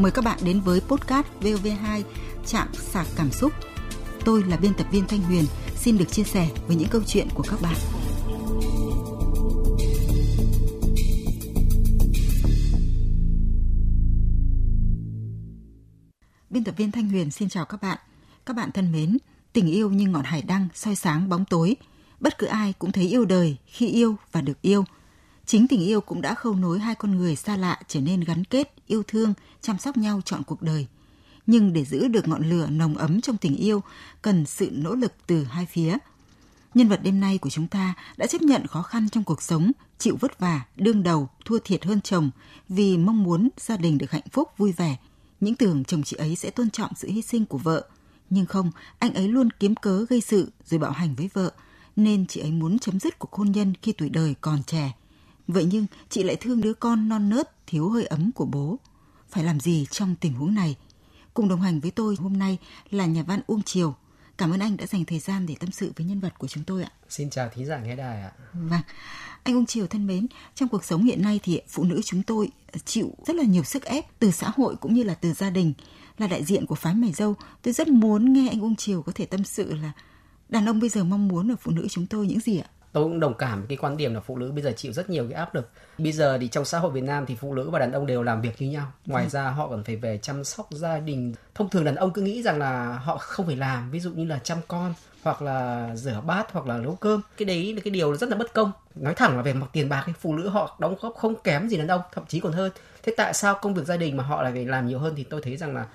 Mời các bạn đến với podcast VOV2 Trạm sạc cảm xúc. Tôi là biên tập viên Thanh Huyền, xin được chia sẻ với những câu chuyện của các bạn. Biên tập viên Thanh Huyền xin chào các bạn. Các bạn thân mến, tình yêu như ngọn hải đăng soi sáng bóng tối. Bất cứ ai cũng thấy yêu đời khi yêu và được yêu. Chính tình yêu cũng đã khâu nối hai con người xa lạ trở nên gắn kết, yêu thương, chăm sóc nhau trọn cuộc đời. Nhưng để giữ được ngọn lửa nồng ấm trong tình yêu, cần sự nỗ lực từ hai phía. Nhân vật đêm nay của chúng ta đã chấp nhận khó khăn trong cuộc sống, chịu vất vả, đương đầu, thua thiệt hơn chồng vì mong muốn gia đình được hạnh phúc, vui vẻ. Những tưởng chồng chị ấy sẽ tôn trọng sự hy sinh của vợ. Nhưng không, anh ấy luôn kiếm cớ gây sự rồi bạo hành với vợ, nên chị ấy muốn chấm dứt cuộc hôn nhân khi tuổi đời còn trẻ. Vậy nhưng chị lại thương đứa con non nớt thiếu hơi ấm của bố. Phải làm gì trong tình huống này? Cùng đồng hành với tôi hôm nay là nhà văn Uông Triều. Cảm ơn anh đã dành thời gian để tâm sự với nhân vật của chúng tôi ạ. Xin chào thí giả nghe đài ạ. Vâng. Anh Uông Triều thân mến, trong cuộc sống hiện nay thì phụ nữ chúng tôi chịu rất là nhiều sức ép từ xã hội cũng như là từ gia đình. Là đại diện của phái mày dâu, tôi rất muốn nghe anh Uông Triều có thể tâm sự là đàn ông bây giờ mong muốn ở phụ nữ chúng tôi những gì ạ? Tôi cũng đồng cảm với cái quan điểm là phụ nữ bây giờ chịu rất nhiều cái áp lực. Bây giờ thì trong xã hội Việt Nam thì phụ nữ và đàn ông đều làm việc như nhau. Ngoài ừ. ra họ còn phải về chăm sóc gia đình. Thông thường đàn ông cứ nghĩ rằng là họ không phải làm ví dụ như là chăm con hoặc là rửa bát hoặc là nấu cơm. Cái đấy là cái điều rất là bất công. Nói thẳng là về mặt tiền bạc thì phụ nữ họ đóng góp không kém gì đàn ông thậm chí còn hơn. Thế tại sao công việc gia đình mà họ lại phải làm nhiều hơn thì tôi thấy rằng là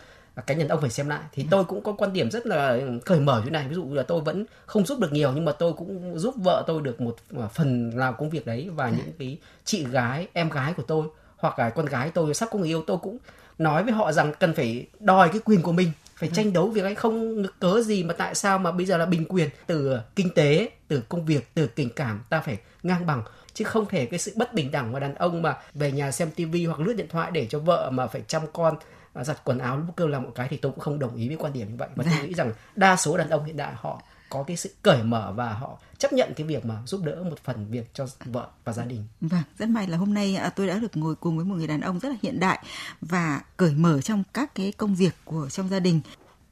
cá nhân ông phải xem lại. Thì tôi cũng có quan điểm rất là cởi mở như này. Ví dụ là tôi vẫn không giúp được nhiều, nhưng mà tôi cũng giúp vợ tôi được một à, phần làm công việc đấy. Và những cái chị gái, em gái của tôi, hoặc là con gái tôi sắp có người yêu, tôi cũng nói với họ rằng cần phải đòi cái quyền của mình, phải tranh đấu việc ấy. Không cớ gì mà tại sao mà bây giờ là bình quyền. Từ kinh tế, từ công việc, từ tình cảm, ta phải ngang bằng. Chứ không thể cái sự bất bình đẳng mà đàn ông mà về nhà xem tivi hoặc lướt điện thoại để cho vợ mà phải chăm con giặt quần áo lúc cơ làm một cái thì tôi cũng không đồng ý với quan điểm như vậy và tôi nghĩ rằng đa số đàn ông hiện đại họ có cái sự cởi mở và họ chấp nhận cái việc mà giúp đỡ một phần việc cho vợ và gia đình. Vâng, rất may là hôm nay à, tôi đã được ngồi cùng với một người đàn ông rất là hiện đại và cởi mở trong các cái công việc của trong gia đình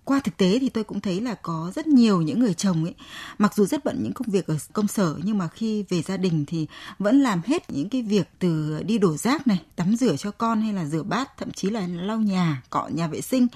qua thực tế thì tôi cũng thấy là có rất nhiều những người chồng ấy mặc dù rất bận những công việc ở công sở nhưng mà khi về gia đình thì vẫn làm hết những cái việc từ đi đổ rác này tắm rửa cho con hay là rửa bát thậm chí là lau nhà cọ nhà vệ sinh.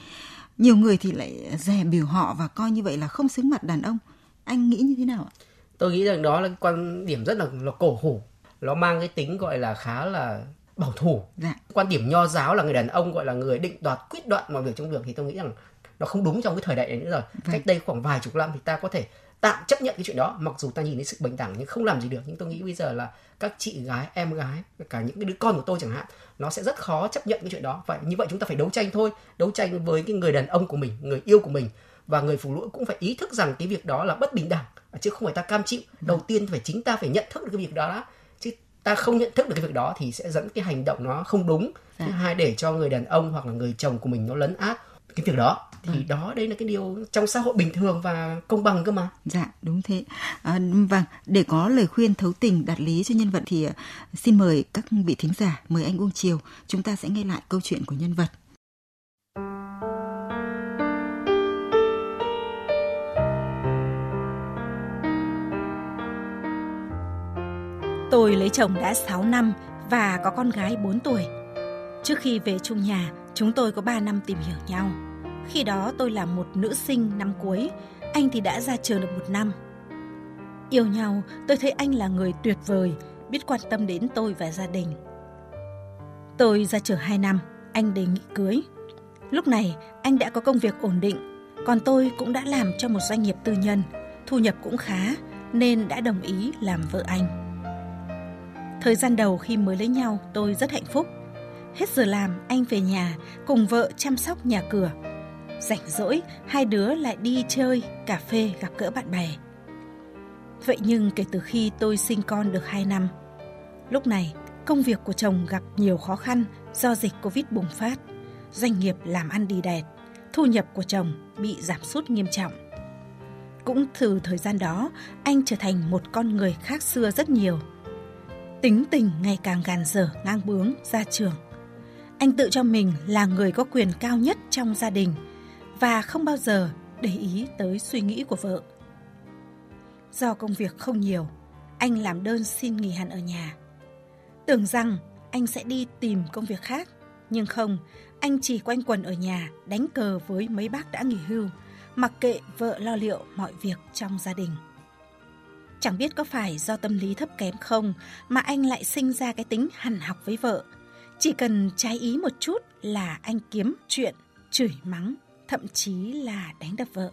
Nhiều người thì lại dè biểu họ và coi như vậy là không xứng mặt đàn ông. Anh nghĩ như thế nào ạ? Tôi nghĩ rằng đó là quan điểm rất là là cổ hủ. Nó mang cái tính gọi là khá là bảo thủ. Dạ. quan điểm nho giáo là người đàn ông gọi là người định đoạt quyết đoạn mọi việc trong việc thì tôi nghĩ rằng nó không đúng trong cái thời đại này nữa rồi. Vâng. cách đây khoảng vài chục năm thì ta có thể tạm chấp nhận cái chuyện đó. Mặc dù ta nhìn thấy sự bình đẳng nhưng không làm gì được. Nhưng tôi nghĩ bây giờ là các chị gái em gái cả những cái đứa con của tôi chẳng hạn nó sẽ rất khó chấp nhận cái chuyện đó. Vậy như vậy chúng ta phải đấu tranh thôi. Đấu tranh với cái người đàn ông của mình người yêu của mình. Và người phụ nữ cũng phải ý thức rằng cái việc đó là bất bình đẳng chứ không phải ta cam chịu. Đầu tiên phải chính ta phải nhận thức được cái việc đó đã. Chứ ta không nhận thức được cái việc đó thì sẽ dẫn cái hành động nó không đúng. Thứ dạ. hai để cho người đàn ông hoặc là người chồng của mình nó lấn át cái việc đó thì vâng. đó đây là cái điều trong xã hội bình thường và công bằng cơ mà dạ đúng thế à, vâng để có lời khuyên thấu tình đạt lý cho nhân vật thì uh, xin mời các vị thính giả mời anh Uông Triều chúng ta sẽ nghe lại câu chuyện của nhân vật Tôi lấy chồng đã 6 năm và có con gái 4 tuổi. Trước khi về chung nhà, chúng tôi có 3 năm tìm hiểu nhau. Khi đó tôi là một nữ sinh năm cuối, anh thì đã ra trường được một năm. Yêu nhau, tôi thấy anh là người tuyệt vời, biết quan tâm đến tôi và gia đình. Tôi ra trường 2 năm, anh đề nghị cưới. Lúc này, anh đã có công việc ổn định, còn tôi cũng đã làm cho một doanh nghiệp tư nhân, thu nhập cũng khá, nên đã đồng ý làm vợ anh. Thời gian đầu khi mới lấy nhau, tôi rất hạnh phúc. Hết giờ làm, anh về nhà cùng vợ chăm sóc nhà cửa, Rảnh rỗi, hai đứa lại đi chơi, cà phê gặp gỡ bạn bè. Vậy nhưng kể từ khi tôi sinh con được 2 năm, lúc này công việc của chồng gặp nhiều khó khăn do dịch Covid bùng phát. Doanh nghiệp làm ăn đi đẹt, thu nhập của chồng bị giảm sút nghiêm trọng. Cũng từ thời gian đó, anh trở thành một con người khác xưa rất nhiều. Tính tình ngày càng gàn dở ngang bướng ra trường. Anh tự cho mình là người có quyền cao nhất trong gia đình và không bao giờ để ý tới suy nghĩ của vợ. Do công việc không nhiều, anh làm đơn xin nghỉ hẳn ở nhà. Tưởng rằng anh sẽ đi tìm công việc khác, nhưng không, anh chỉ quanh quần ở nhà đánh cờ với mấy bác đã nghỉ hưu, mặc kệ vợ lo liệu mọi việc trong gia đình. Chẳng biết có phải do tâm lý thấp kém không mà anh lại sinh ra cái tính hằn học với vợ. Chỉ cần trái ý một chút là anh kiếm chuyện, chửi mắng, thậm chí là đánh đập vợ.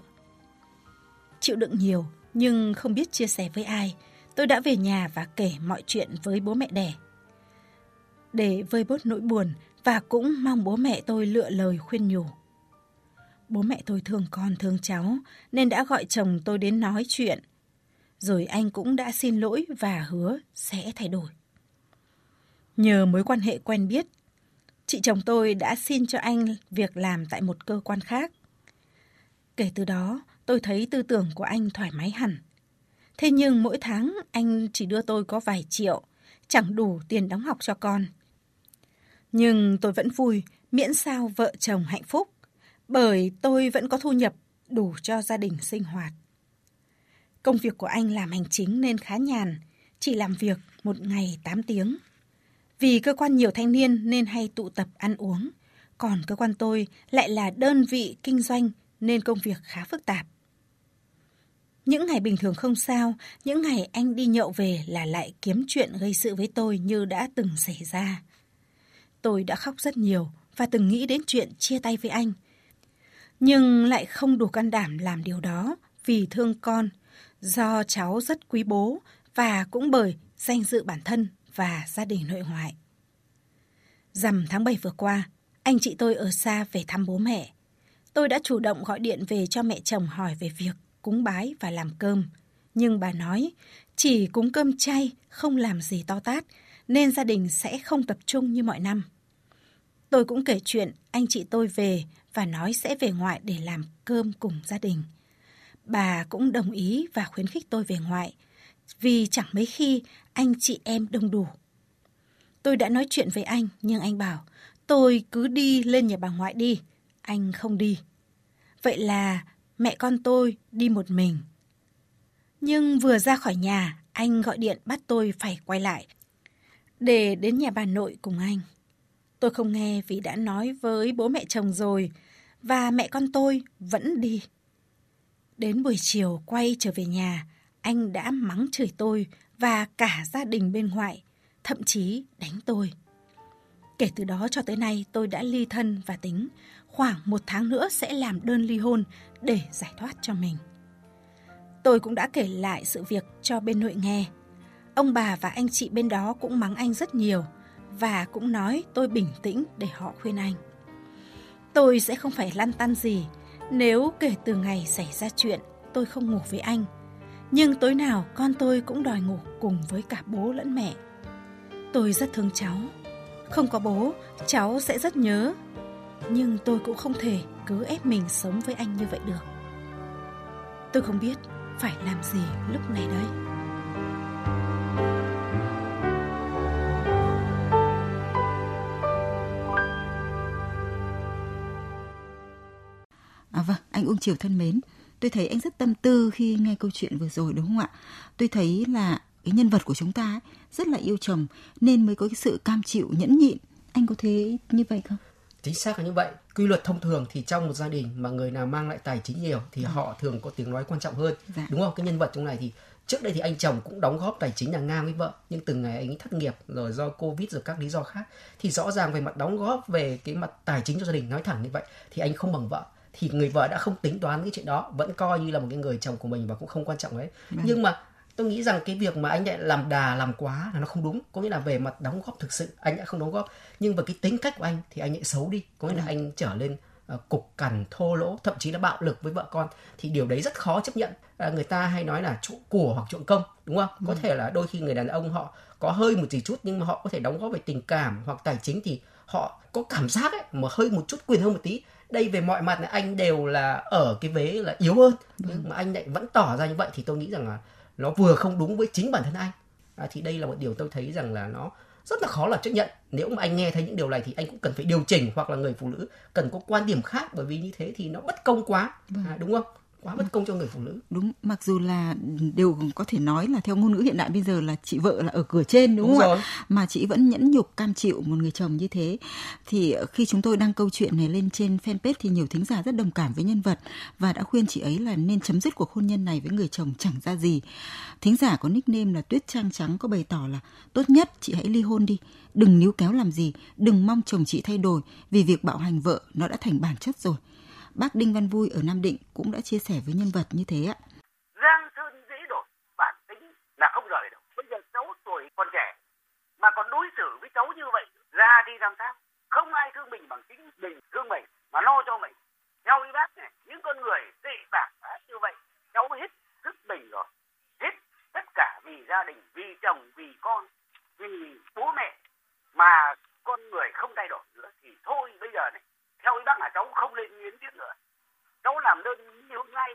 Chịu đựng nhiều nhưng không biết chia sẻ với ai, tôi đã về nhà và kể mọi chuyện với bố mẹ đẻ. Để vơi bớt nỗi buồn và cũng mong bố mẹ tôi lựa lời khuyên nhủ. Bố mẹ tôi thương con thương cháu nên đã gọi chồng tôi đến nói chuyện. Rồi anh cũng đã xin lỗi và hứa sẽ thay đổi. Nhờ mối quan hệ quen biết, chị chồng tôi đã xin cho anh việc làm tại một cơ quan khác. Kể từ đó, tôi thấy tư tưởng của anh thoải mái hẳn. Thế nhưng mỗi tháng anh chỉ đưa tôi có vài triệu, chẳng đủ tiền đóng học cho con. Nhưng tôi vẫn vui, miễn sao vợ chồng hạnh phúc, bởi tôi vẫn có thu nhập đủ cho gia đình sinh hoạt. Công việc của anh làm hành chính nên khá nhàn, chỉ làm việc một ngày 8 tiếng. Vì cơ quan nhiều thanh niên nên hay tụ tập ăn uống, còn cơ quan tôi lại là đơn vị kinh doanh nên công việc khá phức tạp. Những ngày bình thường không sao, những ngày anh đi nhậu về là lại kiếm chuyện gây sự với tôi như đã từng xảy ra. Tôi đã khóc rất nhiều và từng nghĩ đến chuyện chia tay với anh. Nhưng lại không đủ can đảm làm điều đó vì thương con, do cháu rất quý bố và cũng bởi danh dự bản thân và gia đình nội ngoại. Rằm tháng 7 vừa qua, anh chị tôi ở xa về thăm bố mẹ. Tôi đã chủ động gọi điện về cho mẹ chồng hỏi về việc cúng bái và làm cơm. Nhưng bà nói, chỉ cúng cơm chay, không làm gì to tát, nên gia đình sẽ không tập trung như mọi năm. Tôi cũng kể chuyện anh chị tôi về và nói sẽ về ngoại để làm cơm cùng gia đình. Bà cũng đồng ý và khuyến khích tôi về ngoại, vì chẳng mấy khi anh chị em đông đủ. Tôi đã nói chuyện với anh, nhưng anh bảo, tôi cứ đi lên nhà bà ngoại đi, anh không đi. Vậy là mẹ con tôi đi một mình. Nhưng vừa ra khỏi nhà, anh gọi điện bắt tôi phải quay lại để đến nhà bà nội cùng anh. Tôi không nghe vì đã nói với bố mẹ chồng rồi và mẹ con tôi vẫn đi. Đến buổi chiều quay trở về nhà, anh đã mắng chửi tôi và cả gia đình bên ngoại, thậm chí đánh tôi. Kể từ đó cho tới nay tôi đã ly thân và tính khoảng một tháng nữa sẽ làm đơn ly hôn để giải thoát cho mình. Tôi cũng đã kể lại sự việc cho bên nội nghe. Ông bà và anh chị bên đó cũng mắng anh rất nhiều và cũng nói tôi bình tĩnh để họ khuyên anh. Tôi sẽ không phải lăn tăn gì nếu kể từ ngày xảy ra chuyện tôi không ngủ với anh. Nhưng tối nào con tôi cũng đòi ngủ cùng với cả bố lẫn mẹ. Tôi rất thương cháu. Không có bố, cháu sẽ rất nhớ. Nhưng tôi cũng không thể cứ ép mình sống với anh như vậy được. Tôi không biết phải làm gì lúc này đây. à vâng, anh Uông Triều thân mến, tôi thấy anh rất tâm tư khi nghe câu chuyện vừa rồi đúng không ạ? Tôi thấy là cái nhân vật của chúng ta ấy, rất là yêu chồng nên mới có cái sự cam chịu nhẫn nhịn. Anh có thế như vậy không? Chính xác là như vậy. Quy luật thông thường thì trong một gia đình mà người nào mang lại tài chính nhiều thì à. họ thường có tiếng nói quan trọng hơn. Dạ. Đúng không? Cái nhân vật trong này thì trước đây thì anh chồng cũng đóng góp tài chính là ngang với vợ nhưng từng ngày anh ấy thất nghiệp rồi do covid rồi các lý do khác thì rõ ràng về mặt đóng góp về cái mặt tài chính cho gia đình nói thẳng như vậy thì anh không bằng vợ thì người vợ đã không tính toán cái chuyện đó vẫn coi như là một cái người chồng của mình và cũng không quan trọng ấy. Vâng. nhưng mà tôi nghĩ rằng cái việc mà anh lại làm đà làm quá là nó không đúng. Có nghĩa là về mặt đóng góp thực sự anh đã không đóng góp. Nhưng về cái tính cách của anh thì anh lại xấu đi. Có nghĩa là vâng. anh trở lên uh, cục cằn thô lỗ thậm chí là bạo lực với vợ con. Thì điều đấy rất khó chấp nhận. Uh, người ta hay nói là trộm của hoặc trộm công đúng không? Có ừ. thể là đôi khi người đàn ông họ có hơi một gì chút nhưng mà họ có thể đóng góp về tình cảm hoặc tài chính thì họ có cảm giác ấy mà hơi một chút quyền hơn một tí đây về mọi mặt là anh đều là ở cái vế là yếu hơn. Nhưng mà anh lại vẫn tỏ ra như vậy thì tôi nghĩ rằng là nó vừa không đúng với chính bản thân anh. À, thì đây là một điều tôi thấy rằng là nó rất là khó là chấp nhận. Nếu mà anh nghe thấy những điều này thì anh cũng cần phải điều chỉnh hoặc là người phụ nữ cần có quan điểm khác bởi vì như thế thì nó bất công quá. Vâng. à, đúng không quá bất công cho người phụ nữ. Đúng mặc dù là đều có thể nói là theo ngôn ngữ hiện đại bây giờ là chị vợ là ở cửa trên đúng, đúng không rồi. ạ mà chị vẫn nhẫn nhục cam chịu một người chồng như thế. Thì khi chúng tôi đăng câu chuyện này lên trên fanpage thì nhiều thính giả rất đồng cảm với nhân vật và đã khuyên chị ấy là nên chấm dứt cuộc hôn nhân này với người chồng chẳng ra gì. Thính giả có nickname là tuyết trang trắng có bày tỏ là tốt nhất chị hãy ly hôn đi đừng níu kéo làm gì đừng mong chồng chị thay đổi vì việc bạo hành vợ nó đã thành bản chất rồi bác Đinh Văn Vui ở Nam Định cũng đã chia sẻ với nhân vật như thế ạ. Giang sơn dễ đổi, bản tính là không rời đâu. Bây giờ cháu tuổi còn trẻ mà còn đối xử với cháu như vậy, ra đi làm sao? Không ai thương mình bằng chính mình thương mình mà lo cho mình. Theo ý bác này, những con người tệ bạc như vậy, cháu hết sức mình rồi. Hết tất cả vì gia đình, vì chồng, vì con, vì bố mẹ mà con người không thay đổi nữa thì thôi bây giờ này theo ý bác là cháu không lên nghiến tiếp nữa cháu làm đơn ly hôn ngay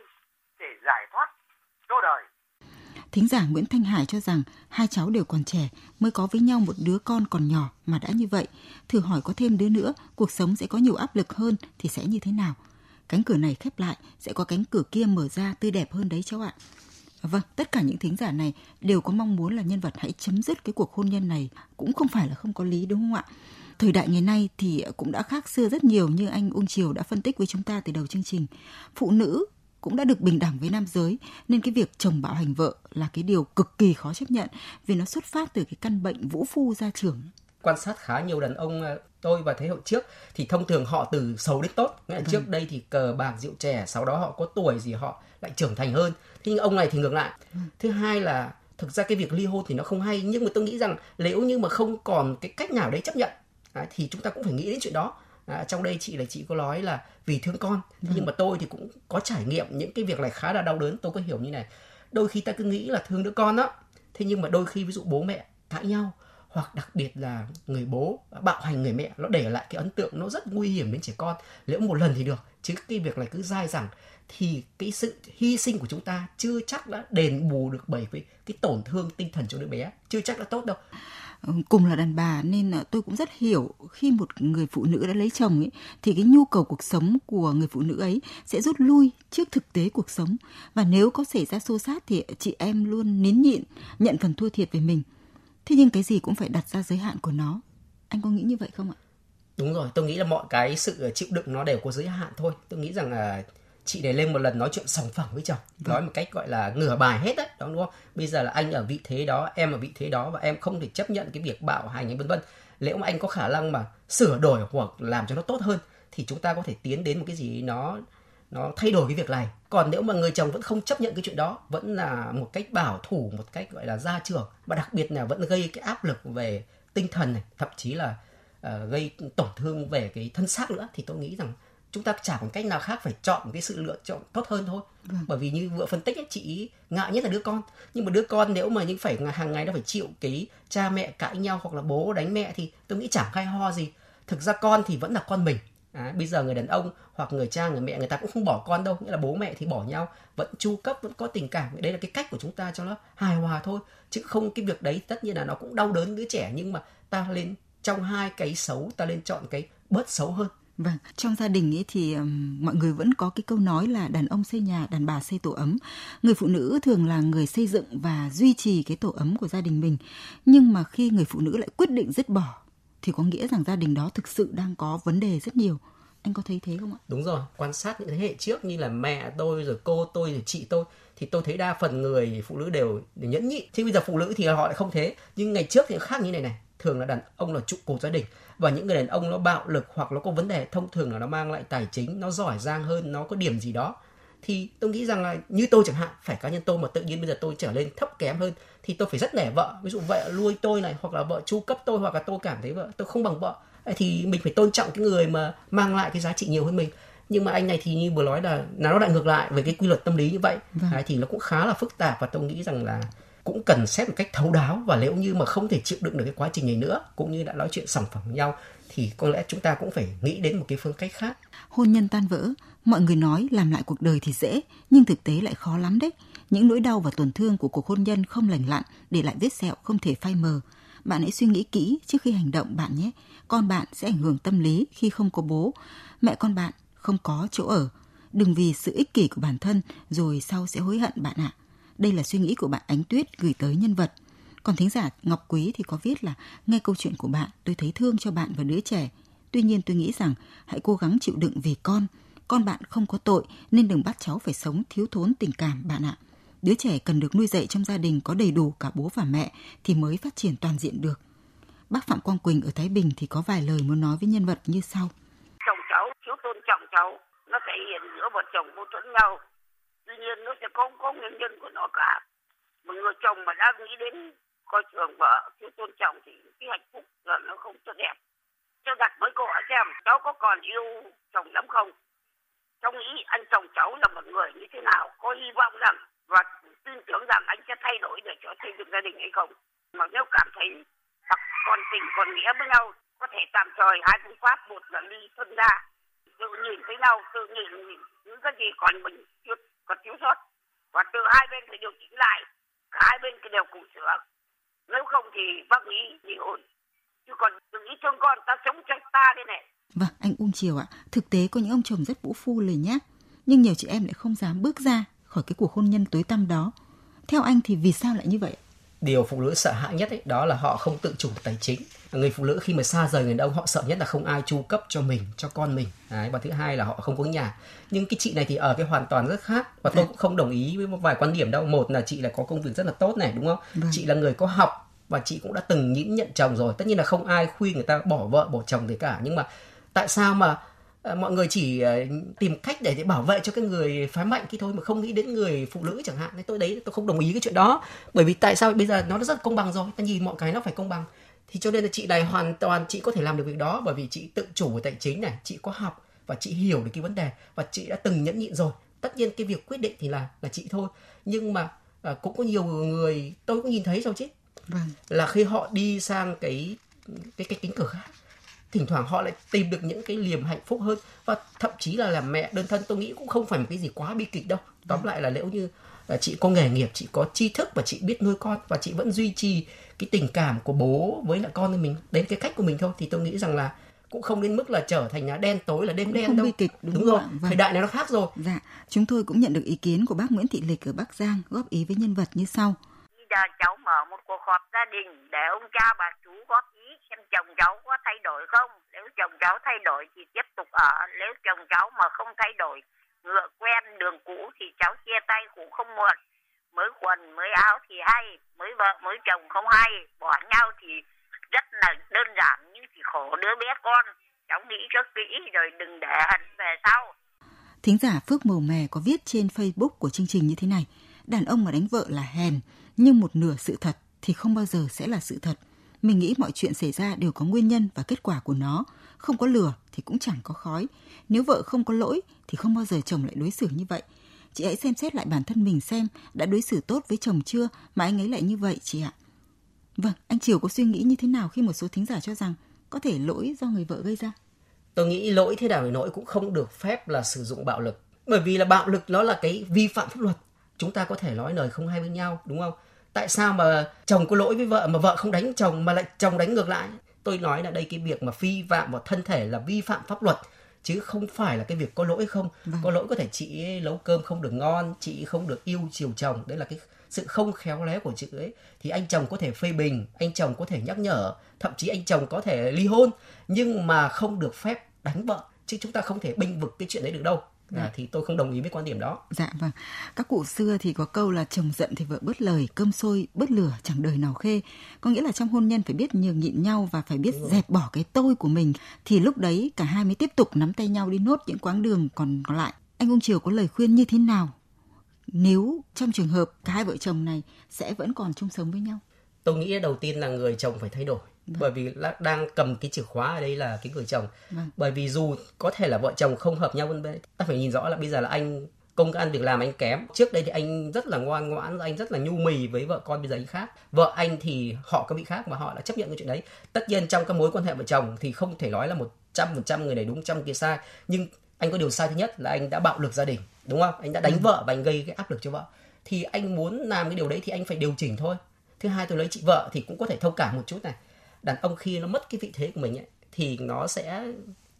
để giải thoát cho đời Thính giả Nguyễn Thanh Hải cho rằng hai cháu đều còn trẻ mới có với nhau một đứa con còn nhỏ mà đã như vậy. Thử hỏi có thêm đứa nữa, cuộc sống sẽ có nhiều áp lực hơn thì sẽ như thế nào? Cánh cửa này khép lại, sẽ có cánh cửa kia mở ra tươi đẹp hơn đấy cháu ạ. Vâng, tất cả những thính giả này đều có mong muốn là nhân vật hãy chấm dứt cái cuộc hôn nhân này cũng không phải là không có lý đúng không ạ? thời đại ngày nay thì cũng đã khác xưa rất nhiều như anh Uông Triều đã phân tích với chúng ta từ đầu chương trình. Phụ nữ cũng đã được bình đẳng với nam giới nên cái việc chồng bạo hành vợ là cái điều cực kỳ khó chấp nhận vì nó xuất phát từ cái căn bệnh vũ phu gia trưởng. Quan sát khá nhiều đàn ông ờ, tôi và thế hệ trước thì thông thường họ từ xấu đến tốt. Nghĩa là trước đây thì cờ bạc rượu chè sau đó họ có tuổi gì họ lại trưởng thành hơn. Thế nhưng ông này thì ngược lại. Thứ hai là thực ra cái việc ly hôn thì nó không hay nhưng mà tôi nghĩ rằng nếu như mà không còn cái cách nào đấy chấp nhận à, thì chúng ta cũng phải nghĩ đến chuyện đó à, trong đây chị là chị có nói là vì thương con. Ừ. nhưng mà tôi thì cũng có trải nghiệm những cái việc này khá là đau đớn. Tôi có hiểu như này đôi khi ta cứ nghĩ là thương đứa con đó thế nhưng mà đôi khi ví dụ bố mẹ cãi nhau hoặc đặc biệt là người bố bạo hành người mẹ nó để lại cái ấn tượng nó rất nguy hiểm đến trẻ con. Nếu một lần thì được chứ cái việc này cứ dai dẳng thì cái sự hy sinh của chúng ta chưa chắc đã đền bù được bởi cái, cái tổn thương tinh thần cho đứa bé. Chưa chắc đã tốt đâu Ờ, cùng là đàn bà nên tôi cũng rất hiểu khi một người phụ nữ đã lấy chồng ấy, thì cái nhu cầu cuộc sống của người phụ nữ ấy sẽ rút lui trước thực tế cuộc sống. Và nếu có xảy ra xô xát thì chị em luôn nín nhịn, nhận phần thua thiệt về mình. Thế nhưng cái gì cũng phải đặt ra giới hạn của nó. Anh có nghĩ như vậy không ạ? Đúng rồi, tôi nghĩ là mọi cái sự chịu đựng nó đều có giới hạn thôi. Tôi nghĩ rằng là chị để lên một lần nói chuyện sòng phẳng với chồng. Vâng. nói một cách gọi là ngửa bài hết đấy đó đúng không? Bây giờ là anh ở vị thế đó em ở vị thế đó và em không thể chấp nhận cái việc bạo hành vân vân. Nếu mà anh có khả năng mà sửa đổi hoặc làm cho nó tốt hơn thì chúng ta có thể tiến đến một cái gì nó nó thay đổi cái việc này. Còn nếu mà người chồng vẫn không chấp nhận cái chuyện đó vẫn là một cách bảo thủ một cách gọi là gia trưởng và đặc biệt là vẫn gây cái áp lực về tinh thần này thậm chí là uh, gây tổn thương về cái thân xác nữa thì tôi nghĩ rằng chúng ta chả còn cách nào khác phải chọn một cái sự lựa chọn tốt hơn thôi. Vâng. bởi vì như vừa phân tích ấy, chị ngại nhất là đứa con. Nhưng mà đứa con nếu mà những phải hàng ngày nó phải chịu cái cha mẹ cãi nhau hoặc là bố đánh mẹ thì tôi nghĩ chẳng hay ho gì. Thực ra con thì vẫn là con mình. À, bây giờ người đàn ông hoặc người cha người mẹ người ta cũng không bỏ con đâu. Nghĩa là bố mẹ thì bỏ nhau vẫn chu cấp vẫn có tình cảm. Đấy là cái cách của chúng ta cho nó hài hòa thôi. Chứ không cái việc đấy tất nhiên là nó cũng đau đớn đứa trẻ. Nhưng mà ta lên trong hai cái xấu ta lên chọn cái bớt xấu hơn Vâng, trong gia đình ấy thì um, mọi người vẫn có cái câu nói là đàn ông xây nhà, đàn bà xây tổ ấm. Người phụ nữ thường là người xây dựng và duy trì cái tổ ấm của gia đình mình. Nhưng mà khi người phụ nữ lại quyết định dứt bỏ thì có nghĩa rằng gia đình đó thực sự đang có vấn đề rất nhiều. Anh có thấy thế không ạ? Đúng rồi, quan sát những thế hệ trước như là mẹ tôi rồi cô tôi rồi chị tôi thì tôi thấy đa phần người phụ nữ đều, đều nhẫn nhịn. Thế bây giờ phụ nữ thì họ lại không thế. Nhưng ngày trước thì khác như này này, thường là đàn ông là trụ cột gia đình. Và những người đàn ông nó bạo lực hoặc nó có vấn đề thông thường là nó mang lại tài chính nó giỏi giang hơn nó có điểm gì đó. Thì tôi nghĩ rằng là như tôi chẳng hạn phải cá nhân tôi mà tự nhiên bây giờ tôi trở lên thấp kém hơn thì tôi phải rất nể vợ. Ví dụ vợ nuôi tôi này hoặc là vợ chu cấp tôi hoặc là tôi cảm thấy vợ tôi không bằng vợ thì mình phải tôn trọng cái người mà mang lại cái giá trị nhiều hơn mình. Nhưng mà anh này thì như vừa nói là nó lại ngược lại về cái quy luật tâm lý như vậy. Vâng. thì nó cũng khá là phức tạp và tôi nghĩ rằng là cũng cần xét một cách thấu đáo và nếu như mà không thể chịu đựng được cái quá trình này nữa cũng như đã nói chuyện sòng phẳng với nhau thì có lẽ chúng ta cũng phải nghĩ đến một cái phương cách khác. Hôn nhân tan vỡ, mọi người nói làm lại cuộc đời thì dễ, nhưng thực tế lại khó lắm đấy. Những nỗi đau và tổn thương của cuộc hôn nhân không lành lặn để lại vết sẹo không thể phai mờ. Bạn hãy suy nghĩ kỹ trước khi hành động bạn nhé. Con bạn sẽ ảnh hưởng tâm lý khi không có bố. Mẹ con bạn không có chỗ ở. Đừng vì sự ích kỷ của bản thân rồi sau sẽ hối hận bạn ạ. Đây là suy nghĩ của bạn Ánh Tuyết gửi tới nhân vật. Còn thính giả Ngọc Quý thì có viết là nghe câu chuyện của bạn tôi thấy thương cho bạn và đứa trẻ. Tuy nhiên tôi nghĩ rằng hãy cố gắng chịu đựng vì con. Con bạn không có tội nên đừng bắt cháu phải sống thiếu thốn tình cảm bạn ạ. Đứa trẻ cần được nuôi dạy trong gia đình có đầy đủ cả bố và mẹ thì mới phát triển toàn diện được. Bác Phạm Quang Quỳnh ở Thái Bình thì có vài lời muốn nói với nhân vật như sau. Chồng cháu thiếu tôn trọng cháu, nó thể hiện giữa vợ chồng mâu thuẫn nhau. Tuy nhiên nó sẽ có có nguyên nhân của nó cả. Một người chồng mà đã nghĩ đến coi thường vợ thiếu tôn trọng thì cái hạnh phúc là nó không tốt đẹp. Cho đặt với cô hỏi xem, cháu có còn yêu chồng lắm không? Cháu nghĩ anh chồng cháu là một người như thế nào? Có hy vọng rằng và tin tưởng rằng anh sẽ thay đổi để cho xây dựng gia đình hay không? Mà nếu cảm thấy hoặc còn tình, còn nghĩa với nhau, có thể tạm thời hai phương pháp, một là ly phân ra, tự nhìn thấy nhau, tự nhìn những cái gì còn mình chưa còn thiếu sót và từ hai bên phải điều chỉnh lại cả hai bên đều cùng sửa nếu không thì bác nghĩ gì ổn chứ còn đừng nghĩ thương con ta sống cho ta đây này Vâng, anh Ung Triều ạ. Thực tế có những ông chồng rất vũ phu lời nhác, nhưng nhiều chị em lại không dám bước ra khỏi cái cuộc hôn nhân tối tăm đó. Theo anh thì vì sao lại như vậy? điều phụ nữ sợ hãi nhất ấy, đó là họ không tự chủ tài chính người phụ nữ khi mà xa rời người đàn ông họ sợ nhất là không ai chu cấp cho mình cho con mình. Đấy, và thứ hai là họ không có nhà. Nhưng cái chị này thì ở cái hoàn toàn rất khác. Và tôi cũng không đồng ý với một vài quan điểm đâu. Một là chị là có công việc rất là tốt này đúng không? Vâng. chị là người có học và chị cũng đã từng nhịn nhận chồng rồi. Tất nhiên là không ai khuyên người ta bỏ vợ bỏ chồng gì cả. Nhưng mà tại sao mà à, mọi người chỉ à, tìm cách để, để bảo vệ cho cái người phái mạnh kia thôi mà không nghĩ đến người phụ nữ chẳng hạn? Thế tôi đấy tôi không đồng ý cái chuyện đó. Bởi vì tại sao bây giờ nó rất công bằng rồi? Ta nhìn mọi cái nó phải công bằng thì cho nên là chị này hoàn toàn chị có thể làm được việc đó bởi vì chị tự chủ về tài chính này chị có học và chị hiểu được cái vấn đề và chị đã từng nhẫn nhịn rồi. Tất nhiên cái việc quyết định thì là là chị thôi. Nhưng mà à, cũng có nhiều người tôi cũng nhìn thấy rồi chứ? Vâng, là khi họ đi sang cái cái cái cánh cửa khác thỉnh thoảng họ lại tìm được những cái niềm hạnh phúc hơn. Và thậm chí là làm mẹ đơn thân tôi nghĩ cũng không phải một cái gì quá bi kịch đâu. Tóm lại là nếu như chị có nghề nghiệp chị có tri thức và chị biết nuôi con và chị vẫn duy trì cái tình cảm của bố với lại con của mình đến cái cách của mình thôi thì tôi nghĩ rằng là cũng không đến mức là trở thành là đen tối là đêm Cũng đen không đâu bi kịch, đúng đúng rồi? Vâng. thời đại này nó khác rồi dạ, chúng tôi cũng nhận được ý kiến của bác Nguyễn Thị Lịch ở Bắc Giang góp ý với nhân vật như sau. Bây giờ cháu mở một cuộc họp gia đình để ông cha bà chú góp ý xem chồng cháu có thay đổi không. Nếu chồng cháu thay đổi thì tiếp tục ở. Nếu chồng cháu mà không thay đổi, ngựa quen đường cũ thì cháu chia tay cũng không muộn. Mới quần, mới áo thì hay, mới vợ, mới chồng không hay. Bỏ nhau thì rất là đơn giản nhưng chỉ khổ đứa bé con. Cháu nghĩ rất kỹ rồi đừng để hận về sau. Thính giả Phước Màu Mè có viết trên Facebook của chương trình như thế này. Đàn ông mà đánh vợ là hèn, nhưng một nửa sự thật thì không bao giờ sẽ là sự thật. Mình nghĩ mọi chuyện xảy ra đều có nguyên nhân và kết quả của nó. Không có lửa thì cũng chẳng có khói. Nếu vợ không có lỗi thì không bao giờ chồng lại đối xử như vậy. Chị hãy xem xét lại bản thân mình xem đã đối xử tốt với chồng chưa mà anh ấy lại như vậy chị ạ. Vâng, anh Triều có suy nghĩ như thế nào khi một số thính giả cho rằng có thể lỗi do người vợ gây ra? tôi nghĩ lỗi thế nào thì lỗi cũng không được phép là sử dụng bạo lực bởi vì là bạo lực nó là cái vi phạm pháp luật chúng ta có thể nói lời không hay với nhau đúng không tại sao mà chồng có lỗi với vợ mà vợ không đánh chồng mà lại chồng đánh ngược lại tôi nói là đây cái việc mà vi phạm vào thân thể là vi phạm pháp luật chứ không phải là cái việc có lỗi không? Vâng. có lỗi có thể chị nấu cơm không được ngon chị không được yêu chiều chồng. Đấy là cái sự không khéo léo của chị ấy. Thì anh chồng có thể phê bình anh chồng có thể nhắc nhở thậm chí anh chồng có thể ly hôn nhưng mà không được phép đánh vợ chứ chúng ta không thể binh vực cái chuyện đấy được đâu à, thì tôi không đồng ý với quan điểm đó Dạ vâng. Các cụ xưa thì có câu là chồng giận thì vợ bớt lời, cơm sôi bớt lửa chẳng đời nào khê. Có nghĩa là trong hôn nhân phải biết nhường nhịn nhau và phải biết dẹp bỏ cái tôi của mình thì lúc đấy cả hai mới tiếp tục nắm tay nhau đi nốt những quãng đường còn còn lại. Anh Ung Triều có lời khuyên như thế nào nếu trong trường hợp cả hai vợ chồng này sẽ vẫn còn chung sống với nhau? tôi nghĩ đầu tiên là người chồng phải thay đổi bởi vì đang cầm cái chìa khóa ở đây là cái người chồng. Vâng. bởi vì dù có thể là vợ chồng không hợp nhau vân vân ta phải nhìn rõ là bây giờ là anh công ăn việc làm anh kém. Trước đây thì anh rất là ngoan ngoãn anh rất là nhu mì với vợ con bây giờ anh khác. Vợ anh thì họ có bị khác và họ đã chấp nhận cái chuyện đấy. Tất nhiên trong các mối quan hệ vợ chồng thì không thể nói là một trăm phần trăm người này đúng trăm kia sai. Nhưng anh có điều sai thứ nhất là anh đã bạo lực gia đình đúng không? Anh đã đánh vợ và anh gây cái áp lực cho vợ. Thì anh muốn làm cái điều đấy thì anh phải điều chỉnh thôi. Thứ hai tôi lấy chị vợ thì cũng có thể thông cảm một chút này đàn ông khi nó mất cái vị thế của mình ấy, thì nó sẽ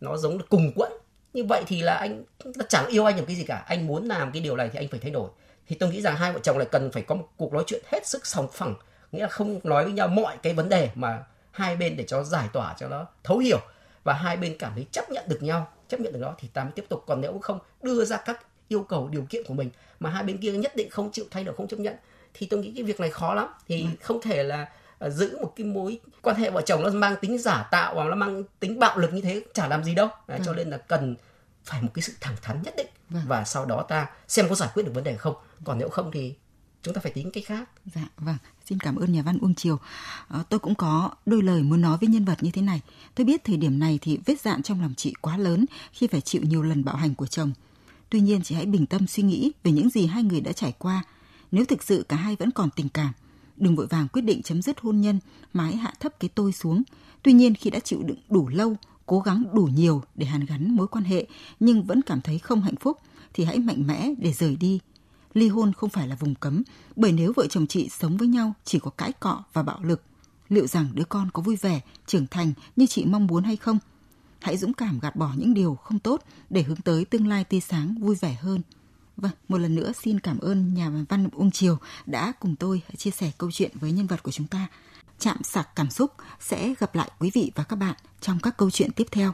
nó giống là cùng quẫn. Như vậy thì là anh nó chẳng yêu anh làm cái gì cả. Anh muốn làm cái điều này thì anh phải thay đổi. Thì tôi nghĩ rằng hai vợ chồng lại cần phải có một cuộc nói chuyện hết sức sòng phẳng nghĩa là không nói với nhau mọi cái vấn đề mà hai bên để cho giải tỏa cho nó thấu hiểu. Và hai bên cảm thấy chấp nhận được nhau chấp nhận được đó thì ta mới tiếp tục. Còn nếu không đưa ra các yêu cầu điều kiện của mình mà hai bên kia nhất định không chịu thay đổi không chấp nhận thì tôi nghĩ cái việc này khó lắm. Thì ừ. không thể là giữ một cái mối quan hệ vợ chồng nó mang tính giả tạo và nó mang tính bạo lực như thế chả làm gì đâu à, cho nên là cần phải một cái sự thẳng thắn nhất định vâng. và sau đó ta xem có giải quyết được vấn đề không còn nếu không thì chúng ta phải tính cách khác. Dạ vâng, xin cảm ơn nhà văn Uông Triều. À, tôi cũng có đôi lời muốn nói với nhân vật như thế này. Tôi biết thời điểm này thì vết dạn trong lòng chị quá lớn khi phải chịu nhiều lần bạo hành của chồng. Tuy nhiên chị hãy bình tâm suy nghĩ về những gì hai người đã trải qua. Nếu thực sự cả hai vẫn còn tình cảm, đừng vội vàng quyết định chấm dứt hôn nhân mà hãy hạ thấp cái tôi xuống. Tuy nhiên khi đã chịu đựng đủ lâu, cố gắng đủ nhiều để hàn gắn mối quan hệ nhưng vẫn cảm thấy không hạnh phúc thì hãy mạnh mẽ để rời đi ly hôn không phải là vùng cấm, bởi nếu vợ chồng chị sống với nhau chỉ có cãi cọ và bạo lực, liệu rằng đứa con có vui vẻ, trưởng thành như chị mong muốn hay không? Hãy dũng cảm gạt bỏ những điều không tốt để hướng tới tương lai tươi sáng vui vẻ hơn. Vâng, một lần nữa xin cảm ơn nhà văn Uông Triều đã cùng tôi chia sẻ câu chuyện với nhân vật của chúng ta. Chạm sạc cảm xúc sẽ gặp lại quý vị và các bạn trong các câu chuyện tiếp theo.